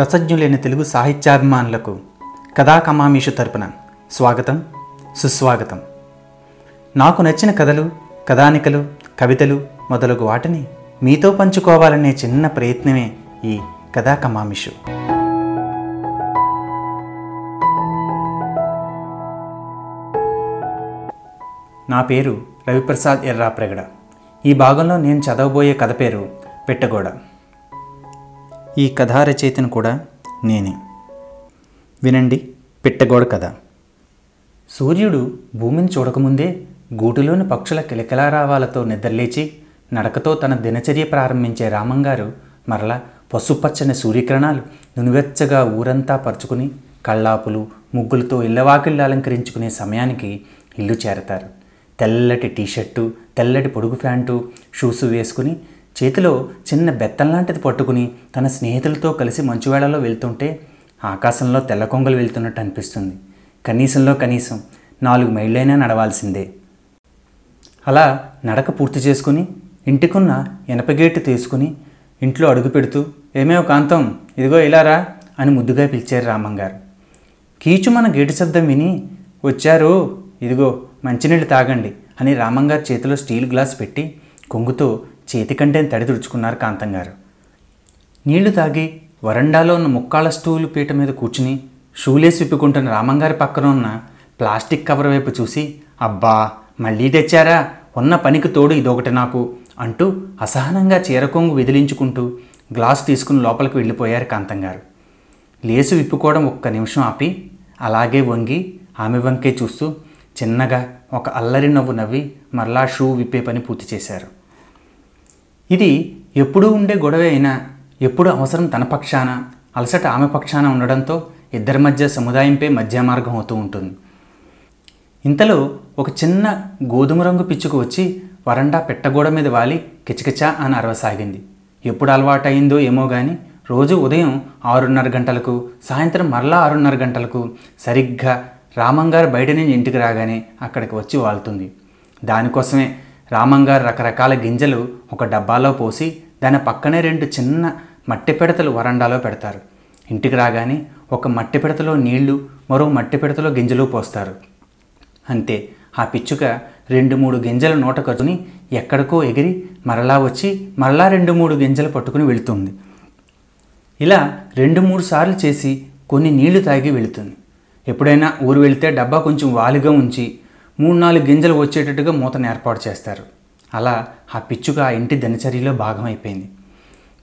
రసజ్ఞులైన తెలుగు సాహిత్యాభిమానులకు కథాకమామీషు తరపున స్వాగతం సుస్వాగతం. నాకు నచ్చిన కథలు కథానికలు కవితలు మొదలగు వాటిని మీతో పంచుకోవాలనే చిన్న ప్రయత్నమే ఈ కథాకమామిషు. నా పేరు రవిప్రసాద్ ఎర్రాప్రగడ. ఈ భాగంలో నేను చదవబోయే కథ పేరు పెట్టగోడ. ఈ కథా రచయితను కూడా నేనే. వినండి పిట్టగోడ కథ. సూర్యుడు భూమిని చూడకముందే గూటిలోని పక్షుల కిలకిలారావాలతో నిద్రలేచి నడకతో తన దినచర్య ప్రారంభించే రామంగారు మరలా పసుపచ్చని సూర్యకిరణాలు నునువెచ్చగా ఊరంతా పరుచుకుని కళ్ళాపులు ముగ్గులతో ఇళ్ళవాకిళ్ళు అలంకరించుకునే సమయానికి ఇల్లు చేరతారు. తెల్లటి టీషర్టు తెల్లటి పొడుగు ప్యాంటు షూస్ వేసుకుని చేతిలో చిన్న బెత్తం లాంటిది పట్టుకుని తన స్నేహితులతో కలిసి మంచువేళలో వెళ్తుంటే ఆకాశంలో తెల్ల కొంగలు వెళ్తున్నట్టు అనిపిస్తుంది. కనీసంలో కనీసం నాలుగు మైళ్ళైనా నడవాల్సిందే. అలా నడక పూర్తి చేసుకుని ఇంటికున్న ఎనపగేటు తీసుకుని ఇంట్లో అడుగు పెడుతూ ఏమేవ్ కాంతం ఇదిగో ఇలారా అని ముద్దుగా పిలిచారు రామంగారు. కీచు మన గేటు శబ్దం విని వచ్చారు ఇదిగో మంచినీళ్ళు తాగండి అని రామంగారు చేతిలో స్టీల్ గ్లాస్ పెట్టి కొంగుతో చేతి కంటే తడి తుడుచుకున్నారు కాంతం గారు. నీళ్ళు తాగి వరండాలో ఉన్న ముక్కాల స్టూలు పీట మీద కూర్చుని షూలేసి విప్పుకుంటున్న రామంగారి పక్కన ఉన్న ప్లాస్టిక్ కవర్ వైపు చూసి అబ్బా మళ్ళీ తెచ్చారా? ఉన్న పనికి తోడు ఇదొకటి నాకు అంటూ అసహనంగా చీరకొంగు విదిలించుకుంటూ గ్లాసు తీసుకుని లోపలికి వెళ్ళిపోయారు కాంతం గారు. లేసు విప్పుకోవడం ఒక్క నిమిషం ఆపి అలాగే వంగి ఆమె వంకే చూస్తూ చిన్నగా ఒక అల్లరి నవ్వు నవ్వి మరలా షూ విప్పే పని పూర్తి చేశారు. ఇది ఎప్పుడూ ఉండే గొడవ అయినా ఎప్పుడు అవసరం తన పక్షాన అలసట ఆమె పక్షాన ఉండడంతో ఇద్దరి మధ్య సముదాయంపై మధ్య మార్గం అవుతూ ఉంటుంది. ఇంతలో ఒక చిన్న గోధుమ రంగు పిచ్చుకు వచ్చి వరండా పెట్టగోడ మీద వాలి కిచకిచా అని అరవసాగింది. ఎప్పుడు అలవాటయిందో ఏమో కానీ రోజు ఉదయం ఆరున్నర గంటలకు సాయంత్రం మరలా ఆరున్నర గంటలకు సరిగ్గా రామంగారు బయట నుంచి ఇంటికి రాగానే అక్కడికి వచ్చి వాళ్తుంది. దానికోసమే రామంగారు రకరకాల గింజలు ఒక డబ్బాలో పోసి దాని పక్కనే రెండు చిన్న మట్టి పిడతలు వరండాలో పెడతారు. ఇంటికి రాగానే ఒక మట్టి పిడతలో నీళ్ళు మరో మట్టి పిడతలో గింజలు పోస్తారు. అంతే ఆ పిచ్చుక రెండు మూడు గింజలు నోట కట్టుకుని ఎక్కడికో ఎగిరి మరలా వచ్చి మరలా రెండు మూడు గింజలు పట్టుకుని వెళుతుంది. ఇలా రెండు మూడు సార్లు చేసి కొన్ని నీళ్ళు తాగి వెళుతుంది. ఎప్పుడైనా ఊరు వెళితే డబ్బా కొంచెం వాలుగా ఉంచి మూడు నాలుగు గింజలు వచ్చేటట్టుగా మూతను ఏర్పాటు చేస్తారు. అలా ఆ పిచ్చుక ఆ ఇంటి దినచర్యలో భాగమైపోయింది.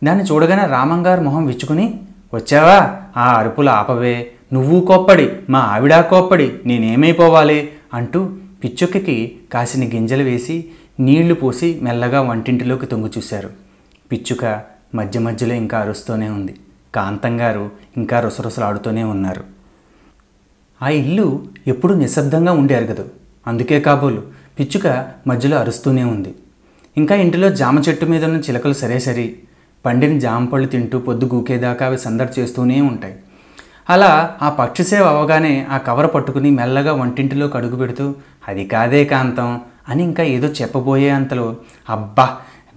దాన్ని చూడగానే రామంగారు మొహం విచ్చుకుని వచ్చావా? ఆ అరుపులు ఆపవే. నువ్వు కోప్పడి మా ఆవిడా కోప్పడి నేనేమైపోవాలి? అంటూ పిచ్చుకకి కాసిన గింజలు వేసి నీళ్ళు పోసి మెల్లగా వంటింటిలోకి తొంగి చూశారు. పిచ్చుక మధ్య మధ్యలో ఇంకా అరుస్తూనే ఉంది. కాంతం గారు ఇంకా రుసరుసలాడుతూనే ఉన్నారు. ఆ ఇల్లు ఎప్పుడూ నిశ్శబ్దంగా ఉండే ఎరగదు అందుకే కాబోలు పిచ్చుక మధ్యలో అరుస్తూనే ఉంది. ఇంకా ఇంటిలో జామ చెట్టు మీద ఉన్న చిలకలు సరే సరి పండిన జామ పళ్ళు తింటూ పొద్దు గూకేదాకా అవి సందడి చేస్తూనే ఉంటాయి. అలా ఆ పక్షి సేవ అవగానే ఆ కవర్ పట్టుకుని మెల్లగా వంటింటిలోకి అడుగు పెడుతూ అది కాదే కాంతం అని ఇంకా ఏదో చెప్పబోయే అంతలో అబ్బా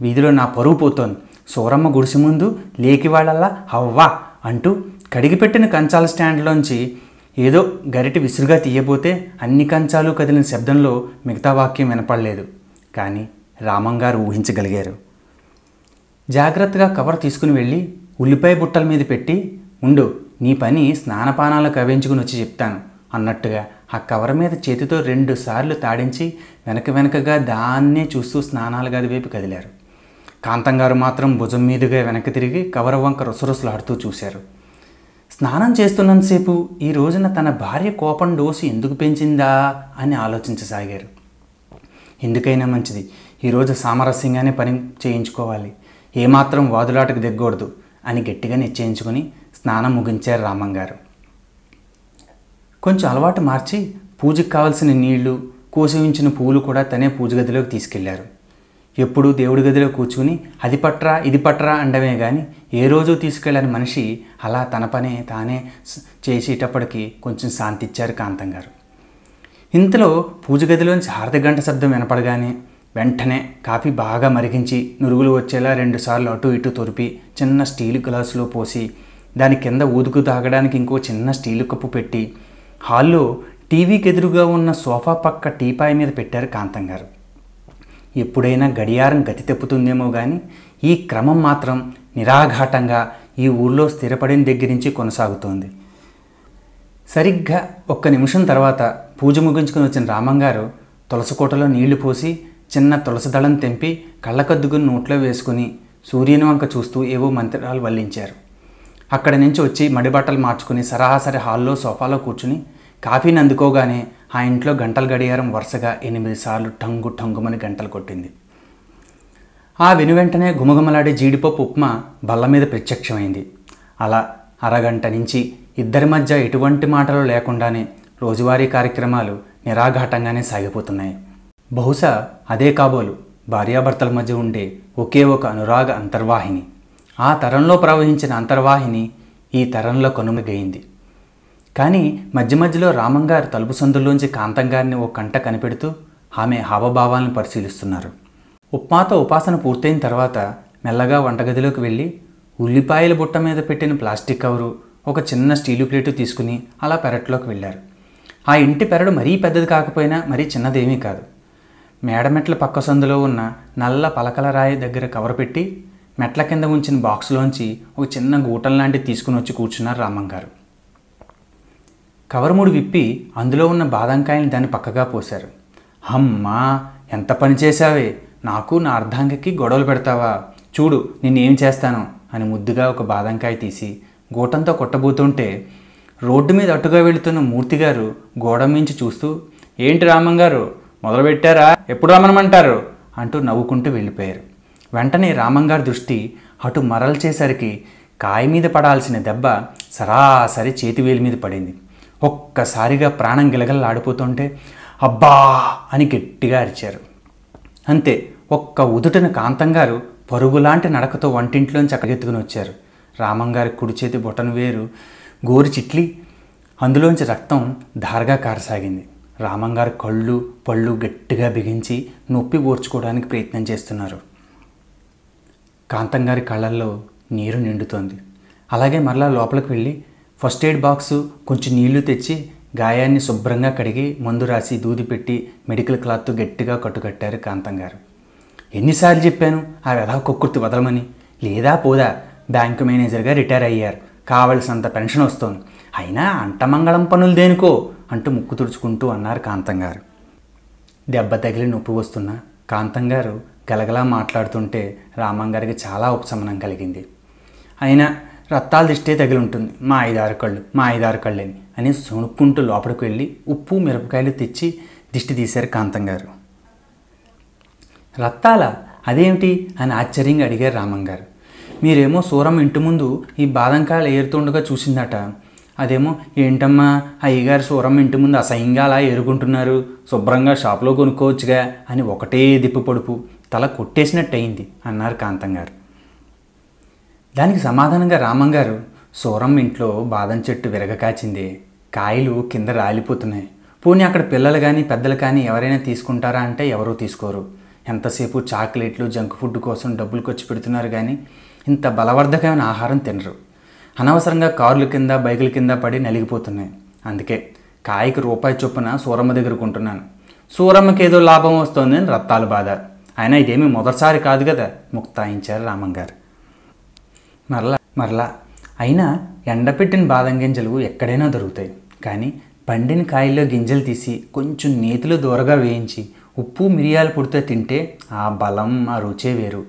వీధిలో నా పరువు పోతోంది. సూరమ్మ గుడిసి ముందు లేకి వాళ్ళల్లా హవ్వా అంటూ కడిగిపెట్టిన కంచాల స్టాండ్లోంచి ఏదో గరిటి విసురుగా తీయబోతే అన్ని కంచాలు కదిలిన శబ్దంలో మిగతా వాక్యం వినపడలేదు. కానీ రామంగారు ఊహించగలిగారు. జాగ్రత్తగా కవర్ తీసుకుని వెళ్ళి ఉల్లిపాయ బుట్టల మీద పెట్టి ఉండు నీ పని స్నానపానాలు కవించుకుని వచ్చి చెప్తాను అన్నట్టుగా ఆ కవర్ మీద చేతితో రెండు సార్లు తాడించి వెనక వెనకగా దాన్నే చూస్తూ స్నానాల గది వైపు కదిలారు. కాంతం గారు మాత్రం భుజం మీదుగా వెనక్కి తిరిగి కవర్ వంక రుసరుసలాడుతూ చూశారు. స్నానం చేస్తున్నంతసేపు ఈ రోజున తన భార్య కోపం డోసు ఎందుకు పెంచిందా అని ఆలోచించసాగారు. ఎందుకైనా మంచిది. ఈరోజు సామరస్యంగానే పని చేయించుకోవాలి. ఏమాత్రం వాదులాటకు దిగకూడదు అని గట్టిగా నిశ్చయించుకుని స్నానం ముగించారు రామంగారు కొంచెం అలవాటు మార్చి పూజకు కావలసిన నీళ్ళు కోసి ఉంచిన పువ్వులు కూడా తనే పూజ గదిలోకి తీసుకెళ్ళారు. ఎప్పుడూ దేవుడి గదిలో కూర్చుని అది పట్రా ఇది పట్రా అండమే కానీ ఏ రోజు తీసుకెళ్ళని మనిషి అలా తన పనే తానే చేసేటప్పటికి కొంచెం శాంతి ఇచ్చారు కాంతం గారు. ఇంతలో పూజ గదిలోంచి హారతి గంట శబ్దం వినపడగానే వెంటనే కాఫీ బాగా మరిగించి నురుగులు వచ్చేలా రెండుసార్లు అటు ఇటు తొరిపి చిన్న స్టీల్ గ్లాసులో పోసి దాని కింద ఊదుకు తాగడానికి ఇంకో చిన్న స్టీలు కప్పు పెట్టి హాల్లో టీవీకి ఎదురుగా ఉన్న సోఫా పక్క టీపాయ్ మీద పెట్టారు కాంతం గారు. ఎప్పుడైనా గడియారం గతి తెప్పుతుందేమో కానీ ఈ క్రమం మాత్రం నిరాఘాటంగా ఈ ఊళ్ళో స్థిరపడిన దగ్గర నుంచి కొనసాగుతోంది. సరిగ్గా ఒక్క నిమిషం తర్వాత పూజ ముగించుకుని వచ్చిన రామంగారు తులసికోటలో నీళ్ళు పోసి చిన్న తులసిదళం తెంపి కళ్ళకద్దుకుని నోట్లో వేసుకుని సూర్యుని వంక చూస్తూ ఏవో మంత్రాలు వల్లించారు. అక్కడి నుంచి వచ్చి మడిబట్టలు మార్చుకుని సరాసరి హాల్లో సోఫాలో కూర్చుని కాఫీని అందుకోగానే ఆ ఇంట్లో గంటల గడియారం వరుసగా ఎనిమిది సార్లు టంగు టంగుమని గంటలు కొట్టింది. ఆ వెను వెంటనే గుమగుమలాడే జీడిపప్పు ఉప్మా బల్ల మీద ప్రత్యక్షమైంది. అలా అరగంట నుంచి ఇద్దరి మధ్య ఎటువంటి మాటలు లేకుండానే రోజువారీ కార్యక్రమాలు నిరాఘాటంగానే సాగిపోతున్నాయి. బహుశా అదే కాబోలు భార్యాభర్తల మధ్య ఉండే ఒకే ఒక అనురాగ అంతర్వాహిని. ఆ తరంలో ప్రవహించిన అంతర్వాహిని ఈ తరంలో కనుమగైంది కానీ మధ్య మధ్యలో రామంగారు తలుపు సందుల్లోంచి కాంతం గారిని ఓ కంట కనిపెడుతూ ఆమె హావభావాలను పరిశీలిస్తున్నారు. ఉప్మాతో ఉపాసన పూర్తయిన తర్వాత మెల్లగా వంటగదిలోకి వెళ్ళి ఉల్లిపాయల బుట్ట మీద పెట్టిన ప్లాస్టిక్ కవరు ఒక చిన్న స్టీలు ప్లేటు తీసుకుని అలా పెరట్లోకి వెళ్ళారు. ఆ ఇంటి పెరడు మరీ పెద్దది కాకపోయినా మరీ చిన్నదేమీ కాదు. మేడమెట్ల పక్క సందులో ఉన్న నల్ల పలకల రాయి దగ్గర కవర్ పెట్టి మెట్ల కింద ఉంచిన బాక్స్లోంచి ఒక చిన్న గూటం లాంటిది తీసుకుని వచ్చి కూర్చున్నారు రామంగారు కవరముడు విప్పి అందులో ఉన్న బాదంకాయని దాన్ని పక్కగా పోశారు. అమ్మా ఎంత పని చేశావే? నాకు నా అర్ధాంగకి గొడవలు పెడతావా? చూడు నిన్నేం చేస్తాను? అని ముద్దుగా ఒక బాదంకాయ తీసి గూటంతో కొట్టబోతుంటే రోడ్డు మీద అటుగా వెళుతున్న మూర్తిగారు గోడ మించి చూస్తూ ఏంటి రామంగారు? మొదలుపెట్టారా? ఎప్పుడు రమ్మనమంటారు? అంటూ నవ్వుకుంటూ వెళ్ళిపోయారు. వెంటనే రామంగారు దృష్టి అటు మరల్చేసరికి కాయ మీద పడాల్సిన దెబ్బ సరాసరి చేతివేలి మీద పడింది. ఒక్కసారిగా ప్రాణం గిలగలలాడిపోతుంటే అబ్బా! అని గట్టిగా అరిచారు. అంతే ఒక్క ఉదుటన కాంతం గారు పరుగులాంటి నడకతో వంటింట్లోంచి అక్కడెత్తుకుని వచ్చారు. రామంగారి కుడి చేతి బొటను వేరు గోరు చిట్లి అందులోంచి రక్తం ధారగా కారసాగింది. రామంగారు కళ్ళు పళ్ళు గట్టిగా బిగించి నొప్పి ఓర్చుకోవడానికి ప్రయత్నం చేస్తున్నారు. కాంతం గారి కళ్ళల్లో నీరు నిండుతోంది. అలాగే మరలా లోపలికి వెళ్ళి ఫస్ట్ ఎయిడ్ బాక్సు కొంచెం నీళ్ళు తెచ్చి గాయాన్ని శుభ్రంగా కడిగి మందు రాసి దూది పెట్టి మెడికల్ క్లాత్ గట్టిగా కట్టుకట్టారు కాంతం గారు. ఎన్నిసార్లు చెప్పాను ఆ వ్యధా కొక్కుర్తి వదలమని. లేదా పోదా బ్యాంకు మేనేజర్గా రిటైర్ అయ్యారు. కావలసినంత పెన్షన్ వస్తోంది. అయినా అంటమంగళం పనులు దేనికో అంటూ ముక్కు తుడుచుకుంటూ అన్నారు కాంతం గారు. దెబ్బ తగిలి నొప్పి వస్తున్న కాంతం గారు గలగలా మాట్లాడుతుంటే రామంగారికి చాలా ఉపశమనం కలిగింది. అయినా రత్తాల దిష్టే తగిలి ఉంటుంది మా ఐదారు కళ్ళు మా ఐదారు కళ్ళని అని సుణుక్కుంటూ లోపలికి వెళ్ళి ఉప్పు మిరపకాయలు తెచ్చి దిష్టి తీశారు కాంతం గారు. రత్తాల అదేమిటి? అని ఆశ్చర్యంగా అడిగారు రామంగారు మీరేమో సూరం ఇంటి ముందు ఈ బాదంకాయలు ఏరుతుండగా చూసిందట. అదేమో ఏంటమ్మా అయ్యగారు సూరమ్మ ఇంటి ముందు అసహ్యంగా అలా ఏరుకుంటున్నారు. శుభ్రంగా షాప్లో కొనుక్కోవచ్చుగా అని ఒకటే దిప్పు పొడుపు తల కొట్టేసినట్టు అయింది అన్నారు కాంతం గారు. దానికి సమాధానంగా రామంగారు సూరమ్మ ఇంట్లో బాదం చెట్టు విరగకాచింది కాయలు కింద రాలిపోతున్నాయి. పోనీ అక్కడ పిల్లలు కానీ పెద్దలు కానీ ఎవరైనా తీసుకుంటారా అంటే ఎవరూ తీసుకోరు. ఎంతసేపు చాక్లెట్లు జంక్ ఫుడ్ కోసం డబ్బులు ఖర్చు పెడుతున్నారు కానీ ఇంత బలవర్ధకమైన ఆహారం తినరు. అనవసరంగా కార్ల కింద బైకుల కింద పడి నలిగిపోతున్నాయి. అందుకే కాయకి రూపాయి చొప్పున సూరమ్మ దగ్గర కొంటున్నాను సూరమ్మకి ఏదో లాభం వస్తోందని రత్తాలు బాధ. అయినా ఇదేమీ మొదటిసారి కాదు కదా ముక్తాయించారు రామంగారు మరలా మరలా. అయినా ఎండపెట్టిన బాదం గింజలు ఎక్కడైనా దొరుకుతాయి. కానీ పండిన కాయల్లో గింజలు తీసి కొంచెం నేతిలో దూరగా వేయించి ఉప్పు మిరియాలు పొడితో తింటే ఆ బలం ఆ రుచే వేరు.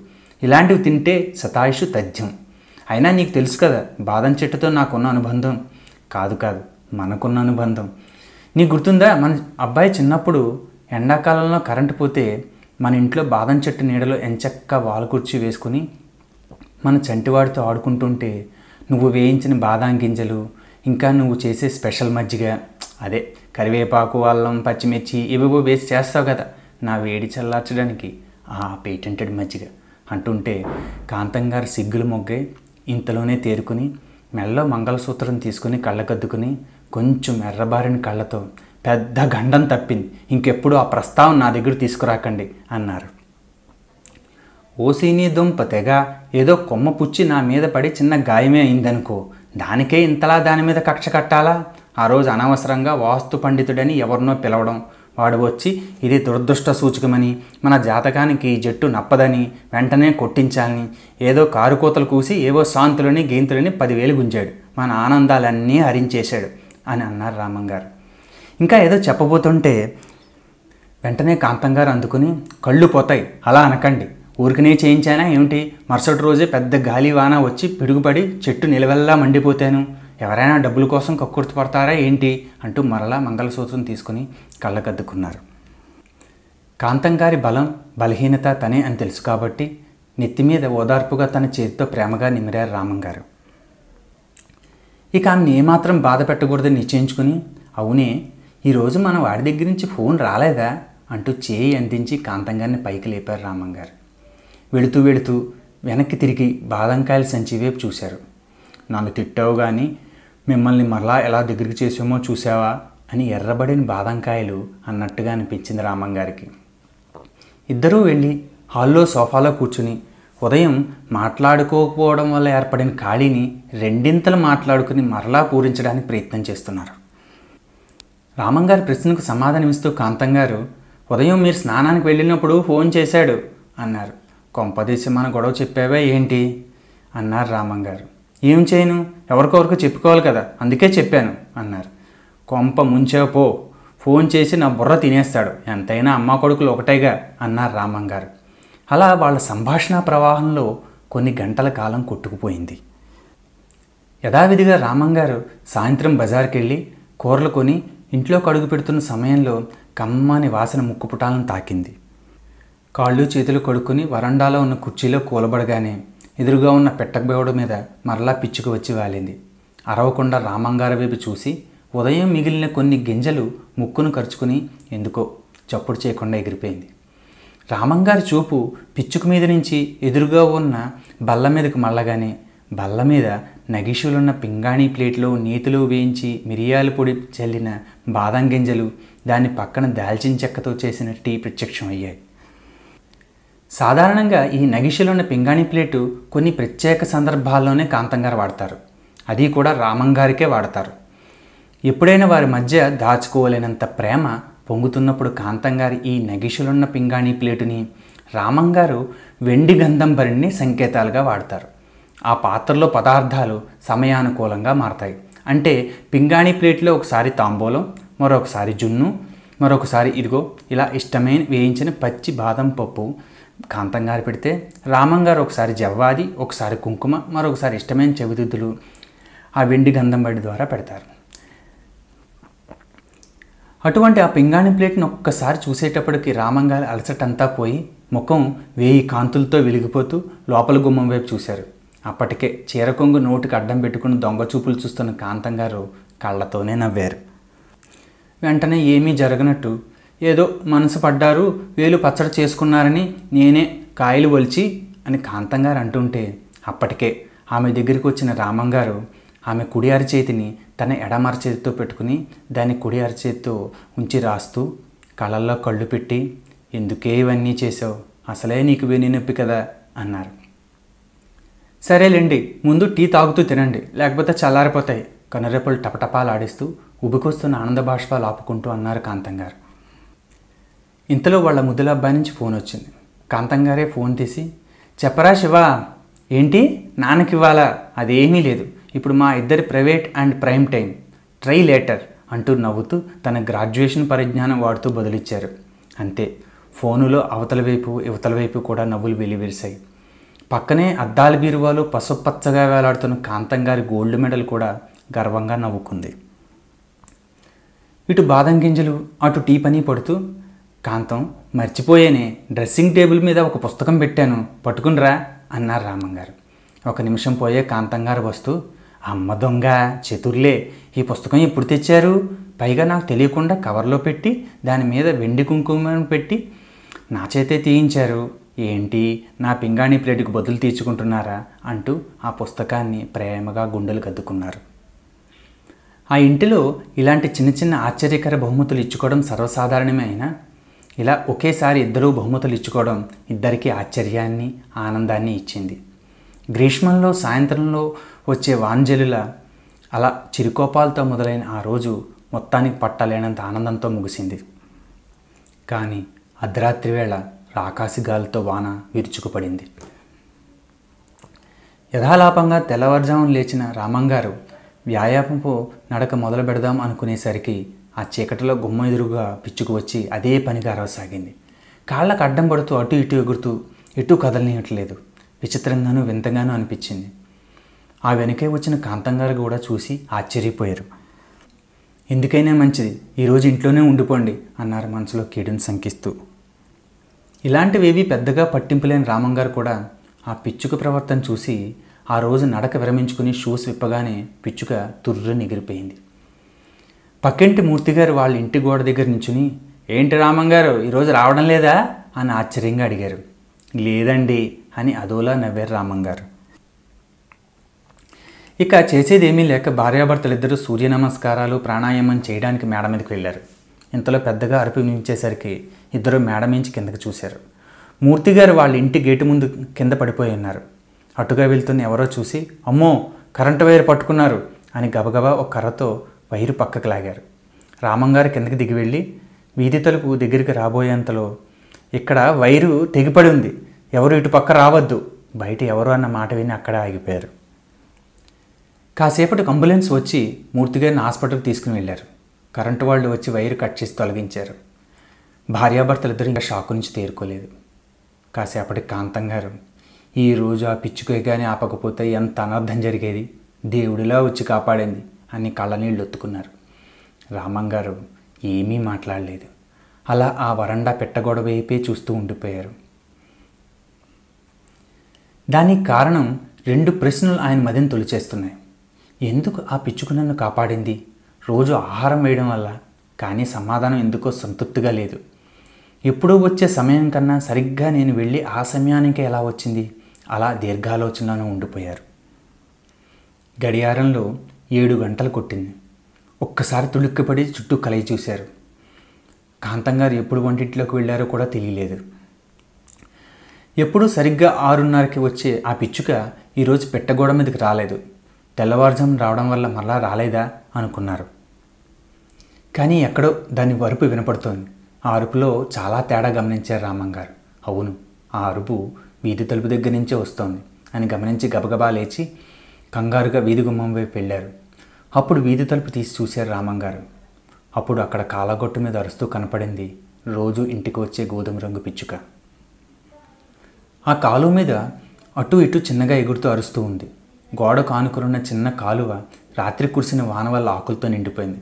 ఇలాంటివి తింటే సతాయుషు తథ్యం. అయినా నీకు తెలుసు కదా బాదం చెట్టుతో నాకున్న అనుబంధం. కాదు కాదు మనకున్న అనుబంధం. నీకు గుర్తుందా మన అబ్బాయి చిన్నప్పుడు ఎండాకాలంలో కరెంటు పోతే మన ఇంట్లో బాదం చెట్టు నీడలో ఎంచక్క వాలు కుర్చీ వేసుకుని మన చంటివాడితో ఆడుకుంటుంటే నువ్వు వేయించిన బాదాం గింజలు ఇంకా నువ్వు చేసే స్పెషల్ మజ్జిగ అదే కరివేపాకు అల్లం పచ్చిమిర్చి ఇవేవో వేసి చేస్తావు కదా నా వేడి చల్లార్చడానికి. ఆ పేటెంటెడ్ మజ్జిగ అంటుంటే కాంతం గారు సిగ్గులు మొగ్గే ఇంతలోనే తేరుకుని మెల్లో మంగళసూత్రం తీసుకుని కళ్ళకద్దుకుని కొంచెం ఎర్రబారిన కళ్ళతో పెద్ద గండం తప్పింది ఇంకెప్పుడు ఆ ప్రస్తావన నా దగ్గర తీసుకురాకండి అన్నారు. ఓసీని దుంప తెగ ఏదో కొమ్మ పుచ్చి నా మీద పడి చిన్న గాయమే అయిందనుకో దానికే ఇంతలా దాని మీద కక్ష కట్టాలా? ఆ రోజు అనవసరంగా వాస్తు పండితుడని ఎవరినో పిలవడం. వాడు వచ్చి ఇది దురదృష్ట సూచకమని మన జాతకానికి ఈ జట్టు నప్పదని వెంటనే కొట్టించాలని ఏదో కారు కోతలు కూసి ఏవో శాంతులని గీంతులని పదివేలు గుంజాడు. మన ఆనందాలన్నీ హరించేశాడు అని అన్నారు రామంగారు. ఇంకా ఏదో చెప్పబోతుంటే వెంటనే కాంతం గారు అందుకుని కళ్ళు పోతాయి అలా అనకండి. ఊరికనే చేయించానా? ఏమిటి? మరుసటి రోజే పెద్ద గాలి వాన వచ్చి పిడుగుపడి చెట్టు నిలవెల్లా మండిపోతాను. ఎవరైనా డబ్బుల కోసం కక్కుర్తి పడతారా ఏంటి? అంటూ మరలా మంగళసూత్రం తీసుకుని కళ్ళకద్దుకున్నారు. కాంతం గారి బలం బలహీనత తనే అని తెలుసు కాబట్టి నెత్తి మీద ఓదార్పుగా తన చేతితో ప్రేమగా నిమిరారు రామంగారు ఇక ఆమెను ఏమాత్రం బాధ పెట్టకూడదని నిశ్చయించుకుని అవునే ఈరోజు మన వాడి దగ్గర నుంచి ఫోన్ రాలేదా? అంటూ చేయి అందించి కాంతంగారిని పైకి లేపారు రామంగారు వెళుతూ వెళుతూ వెనక్కి తిరిగి బాదంకాయల సంచి వైపు చూశారు. నన్ను తిట్టావు కానీ మిమ్మల్ని మరలా ఎలా దగ్గరికి చేసామో చూసావా అని ఎర్రబడిన బాదంకాయలు అన్నట్టుగా అనిపించింది రామంగారికి ఇద్దరూ వెళ్ళి హాల్లో సోఫాలో కూర్చుని ఉదయం మాట్లాడుకోకపోవడం వల్ల ఏర్పడిన ఖాళీని రెండింతలు మాట్లాడుకుని మరలా పూరించడానికి ప్రయత్నం చేస్తున్నారు. రామంగారి ప్రశ్నకు సమాధానమిస్తూ కాంతం గారు ఉదయం మీరు స్నానానికి వెళ్ళినప్పుడు ఫోన్ చేశాడు అన్నారు. కొంపదీసి మన గొడవ చెప్పావా ఏంటి? అన్నారు రామం గారు ఏం చేయను? ఎవరికొవరికి చెప్పుకోవాలి కదా అందుకే చెప్పాను అన్నారు. కొంప ముంచావు ఫోన్ చేసి నా బుర్ర తినేస్తాడు ఎంతైనా అమ్మ కొడుకులు ఒకటేగా అన్నారు రామం గారు అలా వాళ్ళ సంభాషణ ప్రవాహంలో కొన్ని గంటల కాలం కొట్టుకుపోయింది. యథావిధిగా రామం గారు సాయంత్రం బజార్కి వెళ్ళి కూరలు కొని ఇంట్లో కడుగు పెడుతున్న సమయంలో కమ్మని వాసన ముక్కుపుటాలను తాకింది. కాళ్ళు చేతులు కడుక్కుని వరండాలో ఉన్న కుర్చీలో కూలబడగానే ఎదురుగా ఉన్న పెట్టకబేవుడు మీద మరలా పిచ్చుకు వచ్చి వాలింది. అరవకుండా రామంగారి వైపు చూసి ఉదయం మిగిలిన కొన్ని గింజలు ముక్కును ఖర్చుకుని ఎందుకో చప్పుడు చేయకుండా ఎగిరిపోయింది. రామంగారి చూపు పిచ్చుకు మీద నుంచి ఎదురుగా ఉన్న బల్ల మీదకు మళ్ళగానే బల్ల మీద నగిషులున్న పింగాణి ప్లేట్లో నేతిలో వేయించి మిరియాల పొడి చల్లిన బాదం గింజలు దాని పక్కన దాల్చిన చెక్కతో చేసిన టీ ప్రత్యక్షం అయ్యాయి సాధారణంగా ఈ నగిషిలోని పింగాణి ప్లేటు కొన్ని ప్రత్యేక సందర్భాల్లోనే కాంతంగారు వాడతారు. అది కూడా రామంగారికే వాడతారు. ఎప్పుడైనా వారి మధ్య దాచుకోలేనంత ప్రేమ పొంగుతున్నప్పుడు కాంతంగారి ఈ నగిషులున్న పింగాణి ప్లేటుని రామంగారు వెండి గంధం భరిణి సంకేతాలుగా వాడతారు. ఆ పాత్రలో పదార్థాలు సమయానుకూలంగా మారతాయి. అంటే పింగాణి ప్లేట్లో ఒకసారి తాంబూలం మరొకసారి జున్ను మరొకసారి ఇదిగో ఇలా ఇష్టమైన వేయించిన పచ్చి బాదం పప్పు కాంతం గారు పెడితే రామంగారు ఒకసారి జవ్వాది ఒకసారి కుంకుమ మరొకసారి ఇష్టమైన చెవిదిద్దులు. ఆ వెండి గంధం బడి ద్వారా పెడతారు. అటువంటి ఆ పింగాణి ప్లేట్ని ఒక్కసారి చూసేటప్పటికి రామంగారి అలసటంతా పోయి ముఖం వేయి కాంతులతో వెలిగిపోతూ లోపల గుమ్మం వైపు చూశారు. అప్పటికే చీరకొంగు నోటికి అడ్డం పెట్టుకుని దొంగ చూపులు చూస్తున్న కాంతం గారు కళ్ళతోనే నవ్వారు. వెంటనే ఏమీ జరగనట్టు ఏదో మనసు పడ్డారు వేలు పచ్చడి చేసుకున్నారని నేనే కాయలు ఒలిచి అని కాంతం గారు అంటుంటే అప్పటికే ఆమె దగ్గరికి వచ్చిన రామంగారు ఆమె కుడి అరచేతిని తన ఎడమ అరచేతితో పెట్టుకుని దాన్ని కుడి అరచేతితో ఉంచి రాస్తూ కళ్ళల్లో కళ్ళు పెట్టి ఎందుకే ఇవన్నీ చేసావు అసలే నీకు వెని నొప్పి కదా? అన్నారు. సరేలేండి ముందు టీ తాగుతూ తినండి లేకపోతే చల్లారిపోతాయి. కనురెప్పలు టపటపాలు ఆడిస్తూ ఉబికొస్తున్న ఆనంద బాష్పాలు ఆపుకుంటూ అన్నారు కాంతం గారు ఇంతలో వాళ్ళ ముద్దుల అబ్బాయి నుంచి ఫోన్ వచ్చింది. కాంతం గారే ఫోన్ తీసి చెప్పరా శివ ఏంటి? నాన్నకివ్వాలా? అదేమీ లేదు. ఇప్పుడు మా ఇద్దరి private and prime time. Try later అంటూ నవ్వుతూ తన గ్రాడ్యుయేషన్ పరిజ్ఞానం వాడుతూ బదులిచ్చారు. అంతే ఫోనులో అవతల వైపు యువతల వైపు కూడా నవ్వులు వెలివిరిశాయి. పక్కనే అద్దాల బీరువాలో పసుపచ్చగా వేలాడుతున్న కాంతం గారి గోల్డ్ మెడల్ కూడా గర్వంగా నవ్వుకుంది. ఇటు బాదం గింజలు అటు టీ పని పడుతూ కాంతం మర్చిపోయేనే. డ్రెస్సింగ్ టేబుల్ మీద ఒక పుస్తకం పెట్టాను. పట్టుకునిరా అన్నారు రామంగారు. ఒక నిమిషం పోయే కాంతం గారు వస్తూ అమ్మ దొంగ చతుర్లే ఈ పుస్తకం ఎప్పుడు తెచ్చారు? పైగా నాకు తెలియకుండా కవర్లో పెట్టి దాని మీద వెండి కుంకుమను పెట్టి నా చేతే తీయించారు. ఏంటి? నా పింగాణి ప్లేటుకు బదులు తీర్చుకుంటున్నారా? అంటూ ఆ పుస్తకాన్ని ప్రేమగా గుండెలు కద్దుకున్నారు. ఆ ఇంటిలో ఇలాంటి చిన్న చిన్న ఆశ్చర్యకర బహుమతులు ఇచ్చుకోవడం సర్వసాధారణమే అయినా ఇలా ఒకేసారి ఇద్దరూ బహుమతులు ఇచ్చుకోవడం ఇద్దరికీ ఆశ్చర్యాన్ని ఆనందాన్ని ఇచ్చింది. గ్రీష్మంలో సాయంత్రంలో వచ్చే వాంజలుల అలా చిరుకోపాలతో మొదలైన ఆ రోజు మొత్తానికి పట్టలేనంత ఆనందంతో ముగిసింది. కానీ అర్ధరాత్రి వేళ రాకాసి గాలితో వాన విరుచుకుపడింది. యథాలాపంగా తెల్లవారుజామున లేచిన రామంగారు వ్యాయామపు నడక మొదలు పెడదాం అనుకునేసరికి ఆ చీకటిలో గుమ్మ ఎదురుగా పిచ్చుకు వచ్చి అదే పనిగా అరవసాగింది. కాళ్ళకు అడ్డం పడుతూ అటు ఇటు ఎగురుతూ ఎటు కదలనియట్లేదు. విచిత్రంగానూ వింతగానూ అనిపించింది. ఆ వెనకే వచ్చిన కాంతంగారు కూడా చూసి ఆశ్చర్యపోయారు. ఎందుకైనా మంచిది. ఈరోజు ఇంట్లోనే ఉండిపోండి అన్నారు మనసులో కీడుని శంకిస్తూ. ఇలాంటివేవి పెద్దగా పట్టింపులేని రామంగారు కూడా ఆ పిచ్చుక ప్రవర్తన చూసి ఆ రోజు నడక విరమించుకుని షూస్ విప్పగానే పిచ్చుక తుర్రు ఎగిరిపోయింది. పక్కింటి మూర్తిగారు వాళ్ళ ఇంటి గోడ దగ్గర నుంచుని ఏంటి రామంగారు ఈరోజు రావడం లేదా? అని ఆశ్చర్యంగా అడిగారు. లేదండి అని అదోలా నవ్వారు రామంగారు ఇక చేసేదేమీ లేక భార్యాభర్తలిద్దరూ సూర్య నమస్కారాలు ప్రాణాయామం చేయడానికి మేడ మీదకి వెళ్ళారు. ఇంతలో పెద్దగా అరుపు వినిపించేసరికి ఇద్దరు మేడ మించి కిందకి చూశారు. మూర్తి గారు వాళ్ళ ఇంటి గేటు ముందు కింద పడిపోయి ఉన్నారు. అటుగా వెళ్తున్న ఎవరో చూసి అమ్మో కరెంటు వైర్ పట్టుకున్నారు అని గబగబా ఒక కర్రతో వైరు పక్కకు లాగారు. రామంగారు కిందకి దిగి వెళ్ళి వీధి తలుపు దగ్గరికి రాబోయేంతలో ఇక్కడ వైరు తెగిపడి ఉంది. ఎవరు ఇటు పక్క రావద్దు. బయట ఎవరు అన్న మాట విని అక్కడే ఆగిపోయారు. కాసేపటికి అంబులెన్స్ వచ్చి మూర్తిగారిని హాస్పిటల్కి తీసుకుని వెళ్ళారు. కరెంటు వాళ్ళు వచ్చి వైరు కట్ చేసి తొలగించారు. భార్యాభర్తలు ఇద్దరు ఇంకా షాకు నుంచి తేరుకోలేదు. కాసేపటికి కాంతం గారు ఈ రోజు ఆ పిచ్చుకే కానీ ఆపకపోతే ఎంత అనర్థం జరిగేది? దేవుడిలా వచ్చి కాపాడింది. అని కళ్ళనీళ్ళు ఒత్తుకున్నారు రామంగారు ఏమీ మాట్లాడలేదు. అలా ఆ వరండా పెట్టగొడ వైపే చూస్తూ ఉండిపోయారు. దానికి కారణం రెండు ప్రశ్నలు ఆయన మదిని తొలిచేస్తున్నాయి. ఎందుకు ఆ పిచ్చుకు నన్ను కాపాడింది? రోజు ఆహారం వేయడం వల్ల. కానీ సమాధానం ఎందుకో సంతృప్తిగా లేదు. ఎప్పుడూ వచ్చే సమయం కన్నా సరిగ్గా నేను వెళ్ళి ఆ సమయానికి ఎలా వచ్చింది? అలా దీర్ఘాలోచనలోనే ఉండిపోయారు. గడియారంలో ఏడు గంటలు కొట్టింది. ఒక్కసారి తుళుక్కుపడి చుట్టూ కలయి చూశారు. కాంతం గారు ఎప్పుడు వంటింట్లోకి వెళ్ళారో కూడా తెలియలేదు. ఎప్పుడు సరిగ్గా ఆరున్నరకి వచ్చే ఆ పిచ్చుక ఈరోజు పెట్టగోడ మీదకి రాలేదు. తెల్లవారుజాము రావడం వల్ల మరలా రాలేదా అనుకున్నారు. కానీ ఎక్కడో దాని వరుపు వినపడుతోంది. ఆ అరుపులో చాలా తేడా గమనించారు రామంగారు అవును ఆ అరుపు వీధి తలుపు దగ్గర నుంచే వస్తోంది అని గమనించి గబగబా లేచి కంగారుగా వీధి గుమ్మం వైపు వెళ్ళారు. అప్పుడు వీధి తలుపు తీసి చూశారు రామంగారు అప్పుడు అక్కడ కాలగొట్టు మీద అరుస్తూ కనపడింది రోజు ఇంటికి వచ్చే గోధుమ రంగు పిచ్చుక. ఆ కాలువ మీద అటు ఇటు చిన్నగా ఎగురుతూ అరుస్తూ ఉంది. గోడ కానుకున్న చిన్న కాలువ రాత్రి కురిసిన వాన వల్ల ఆకులతో నిండిపోయింది.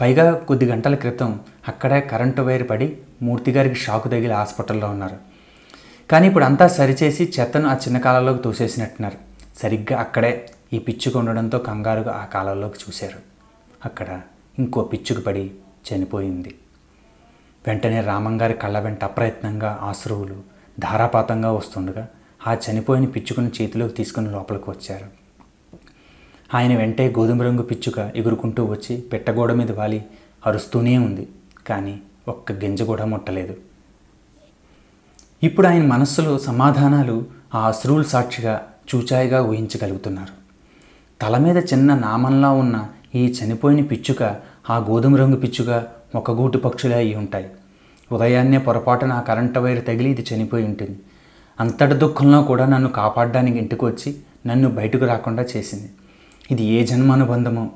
పైగా కొద్ది గంటల క్రితం అక్కడే కరెంటు వైర్ పడి మూర్తిగారికి షాకు తగిలి హాస్పిటల్లో ఉన్నారు. కానీ ఇప్పుడు అంతా సరిచేసి చెత్తను ఆ చిన్న కాలంలోకి తోసేసినట్టున్నారు. సరిగ్గా అక్కడే ఈ పిచ్చుక ఉండడంతో కంగారుగా ఆ కాలంలోకి చూశారు. అక్కడ ఇంకో పిచ్చుకు పడి చనిపోయింది. వెంటనే రామంగారి కళ్ళ వెంట అప్రయత్నంగా ఆశ్రువులు ధారాపాతంగా వస్తుండగా ఆ చనిపోయిన పిచ్చుకను చేతిలోకి తీసుకుని లోపలికి వచ్చారు. ఆయన వెంటే గోధుమ రంగు పిచ్చుక ఎగురుకుంటూ వచ్చి పెట్టగోడ మీద వాలి అరుస్తూనే ఉంది కానీ ఒక్క గింజ కూడా ముట్టలేదు. ఇప్పుడు ఆయన మనస్సులో సమాధానాలు ఆ అశ్రువుల సాక్షిగా చూచాయిగా ఊహించగలుగుతున్నారు. తల మీద చిన్న నామంలా ఉన్న ఈ చనిపోయిన పిచ్చుక ఆ గోధుమ రంగు పిచ్చుక గూటి పక్షులే అయి ఉంటాయి. ఉదయాన్నే పొరపాటున ఆ కరెంటు వైర్ తగిలి ఇది చనిపోయి ఉంటుంది. అంతటి దుఃఖంలో కూడా నన్ను కాపాడడానికి ఇంటికి వచ్చి నన్ను బయటకు రాకుండా చేసింది. ఇది ఏ జన్మ అనుబంధమో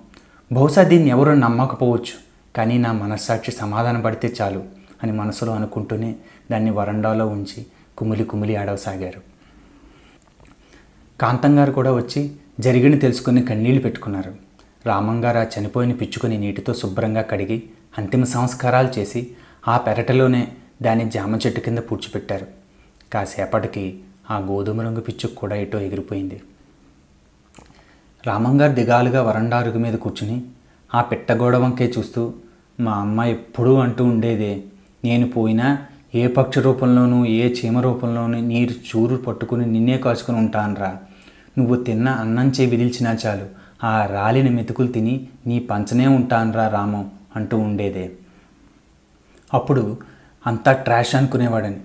బహుశా దీన్ని ఎవరూ నమ్మకపోవచ్చు కానీ నా మనస్సాక్షి సమాధాన పడితే చాలు అని మనసులో అనుకుంటూనే దాన్ని వరండాలో ఉంచి కుమిలి కుమిలి ఆడవసాగారు. కాంతం గారు కూడా వచ్చి జరిగిన తెలుసుకుని కన్నీళ్ళు పెట్టుకున్నారు. రామంగారు ఆ చనిపోయిన పిచ్చుకొని నీటితో శుభ్రంగా కడిగి అంతిమ సంస్కారాలు చేసి ఆ పెరటలోనే దాన్ని జామ చెట్టు కింద పూడ్చిపెట్టారు. కాసేపటికి ఆ గోధుమ రంగు పిచ్చుకు కూడా ఎటో ఎగిరిపోయింది. రామంగారు దిగాలుగా వరండా అరుగు మీద కూర్చుని ఆ పిట్టగోడ వంకే చూస్తూ మా అమ్మ ఎప్పుడూ అంటూ ఉండేదే నేను పోయినా ఏ పక్షి రూపంలోనూ ఏ చీమ రూపంలోనూ నీరు చూరు పట్టుకుని నిన్నే కాచుకుని ఉంటానురా. నువ్వు తిన్న అన్నం చే విదిల్చినా చాలు. ఆ రాలిన మెతుకులు తిని నీ పంచనే ఉంటానురా రామం అంటూ ఉండేదే. అప్పుడు అంతా ట్రాష్ అనుకునేవాడని.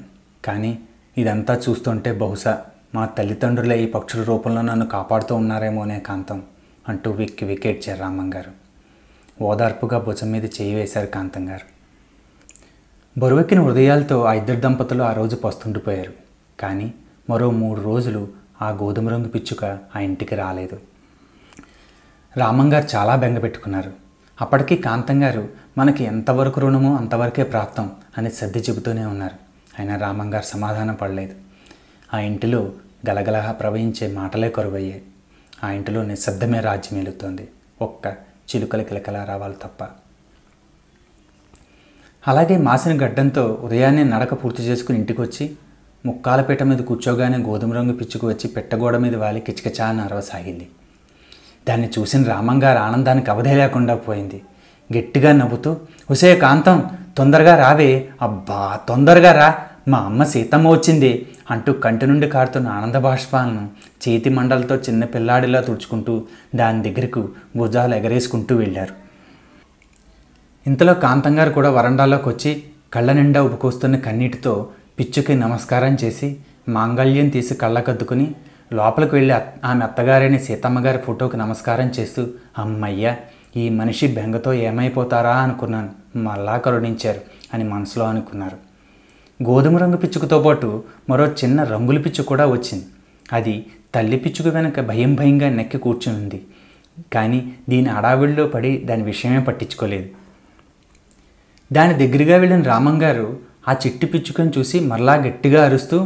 కానీ ఇదంతా చూస్తుంటే బహుశా మా తల్లిదండ్రులే ఈ పక్షుల రూపంలో నన్ను కాపాడుతూ ఉన్నారేమో అనే కాంతం అంటూ విక్కి వెక్కేడ్చారు రామం గారు. ఓదార్పుగా భుజం మీద చేయి వేశారు కాంతం గారు. బరువెక్కిన హృదయాలతో ఆ ఇద్దరు దంపతులు ఆ రోజు పస్తుండిపోయారు. కానీ మరో మూడు రోజులు ఆ గోధుమ రంగు పిచ్చుక ఆ ఇంటికి రాలేదు. రామంగారు చాలా బెంగ పెట్టుకున్నారు. అప్పటికీ కాంతం గారు మనకి ఎంతవరకు రుణమో అంతవరకే ప్రాప్తం అని సర్ది చెబుతూనే ఉన్నారు. అయినా రామంగారు సమాధానం పడలేదు. ఆ ఇంటిలో గలగల ప్రవహించే మాటలే కరువయ్యాయి ఆ ఇంటిలో నిశ్శబ్దమే రాజ్యం ఏలుతోంది. ఒక్క చిలుకల కిలకల రావాలి తప్ప. అలాగే మాసిన గడ్డంతో ఉదయాన్నే నడక పూర్తి చేసుకుని ఇంటికి వచ్చి ముక్కాల పీట మీద కూర్చోగానే గోధుమ రంగు పిచ్చుకు వచ్చి పెట్టగోడ మీద వాలి కిచకిచా అని అరవసాగింది. దాన్ని చూసిన రామంగారు ఆనందానికి అవధి లేకుండా పోయింది. గట్టిగా నవ్వుతూ హుసే కాంతం తొందరగా రావే. అబ్బా తొందరగా రా. మా అమ్మ సీతమ్మ వచ్చింది. అంటూ కంటి నుండి కారుతున్న ఆనంద బాష్పాలను చేతి మండలతో చిన్న పిల్లాడిలా తుడుచుకుంటూ దాని దగ్గరకు భుజాలు ఎగరేసుకుంటూ వెళ్ళారు. ఇంతలో కాంతం గారు కూడా వరండాలోకి వచ్చి కళ్ళ నిండా ఉబ్బుకొస్తున్న కన్నీటితో పిచ్చుకి నమస్కారం చేసి మాంగళ్యం తీసి కళ్ళకద్దుకుని లోపలికి వెళ్ళి ఆమె అత్తగారైన సీతమ్మ గారి ఫోటోకి నమస్కారం చేస్తూ అమ్మయ్య ఈ మనిషి బెంగతో ఏమైపోతారా అనుకున్నాను. మళ్ళా కరుణించారు అని మనసులో అనుకున్నారు. గోధుమ రంగు పిచ్చుకతో పాటు మరో చిన్న రంగుల పిచ్చు కూడా వచ్చింది. అది తల్లి పిచ్చుకు వెనక భయం భయంగా నెక్కి కూర్చుని ఉంది కానీ దీని అడావిడిలో పడి దాని విషయమే పట్టించుకోలేదు. దాని దగ్గరగా వెళ్ళిన రామంగారు ఆ చిట్టి పిచ్చుకని చూసి మరలా గట్టిగా అరుస్తూ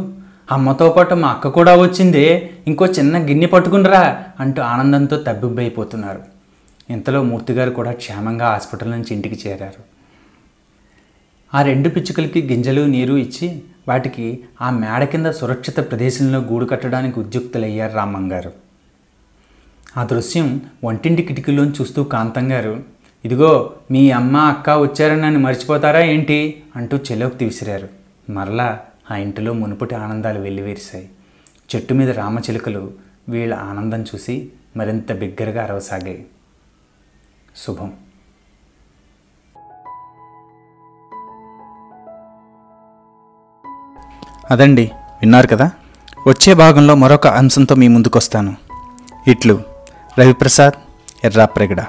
అమ్మతో పాటు మా అక్క కూడా వచ్చిందే ఇంకో చిన్న గిన్నె పట్టుకునిరా అంటూ ఆనందంతో తబ్బిబ్బైపోతున్నారు ఇంతలో మూర్తిగారు కూడా క్షేమంగా హాస్పిటల్ నుంచి ఇంటికి చేరారు. ఆ రెండు పిచ్చుకలకి గింజలు నీరు ఇచ్చి వాటికి ఆ మేడ కింద సురక్షిత ప్రదేశంలో గూడు కట్టడానికి ఉద్యుక్తులయ్యారు రామంగారు ఆ దృశ్యం వంటింటి కిటికీలోని చూస్తూ కాంతం గారు ఇదిగో మీ అమ్మ అక్క వచ్చారని నన్ను మర్చిపోతారా ఏంటి? అంటూ చెలోకి విసిరారు మరలా ఆ ఇంటిలో మునుపటి ఆనందాలు వెల్లివేరిశాయి. చెట్టు మీద రామచిలుకలు వీళ్ళ ఆనందం చూసి మరింత బిగ్గరగా అరవసాగాయి. శుభం. అదండి విన్నారు కదా? వచ్చే భాగంలో మరొక అంశంతో మీ ముందుకు వస్తాను ఇట్లు రవిప్రసాద్ ఎర్రాప్రగడ.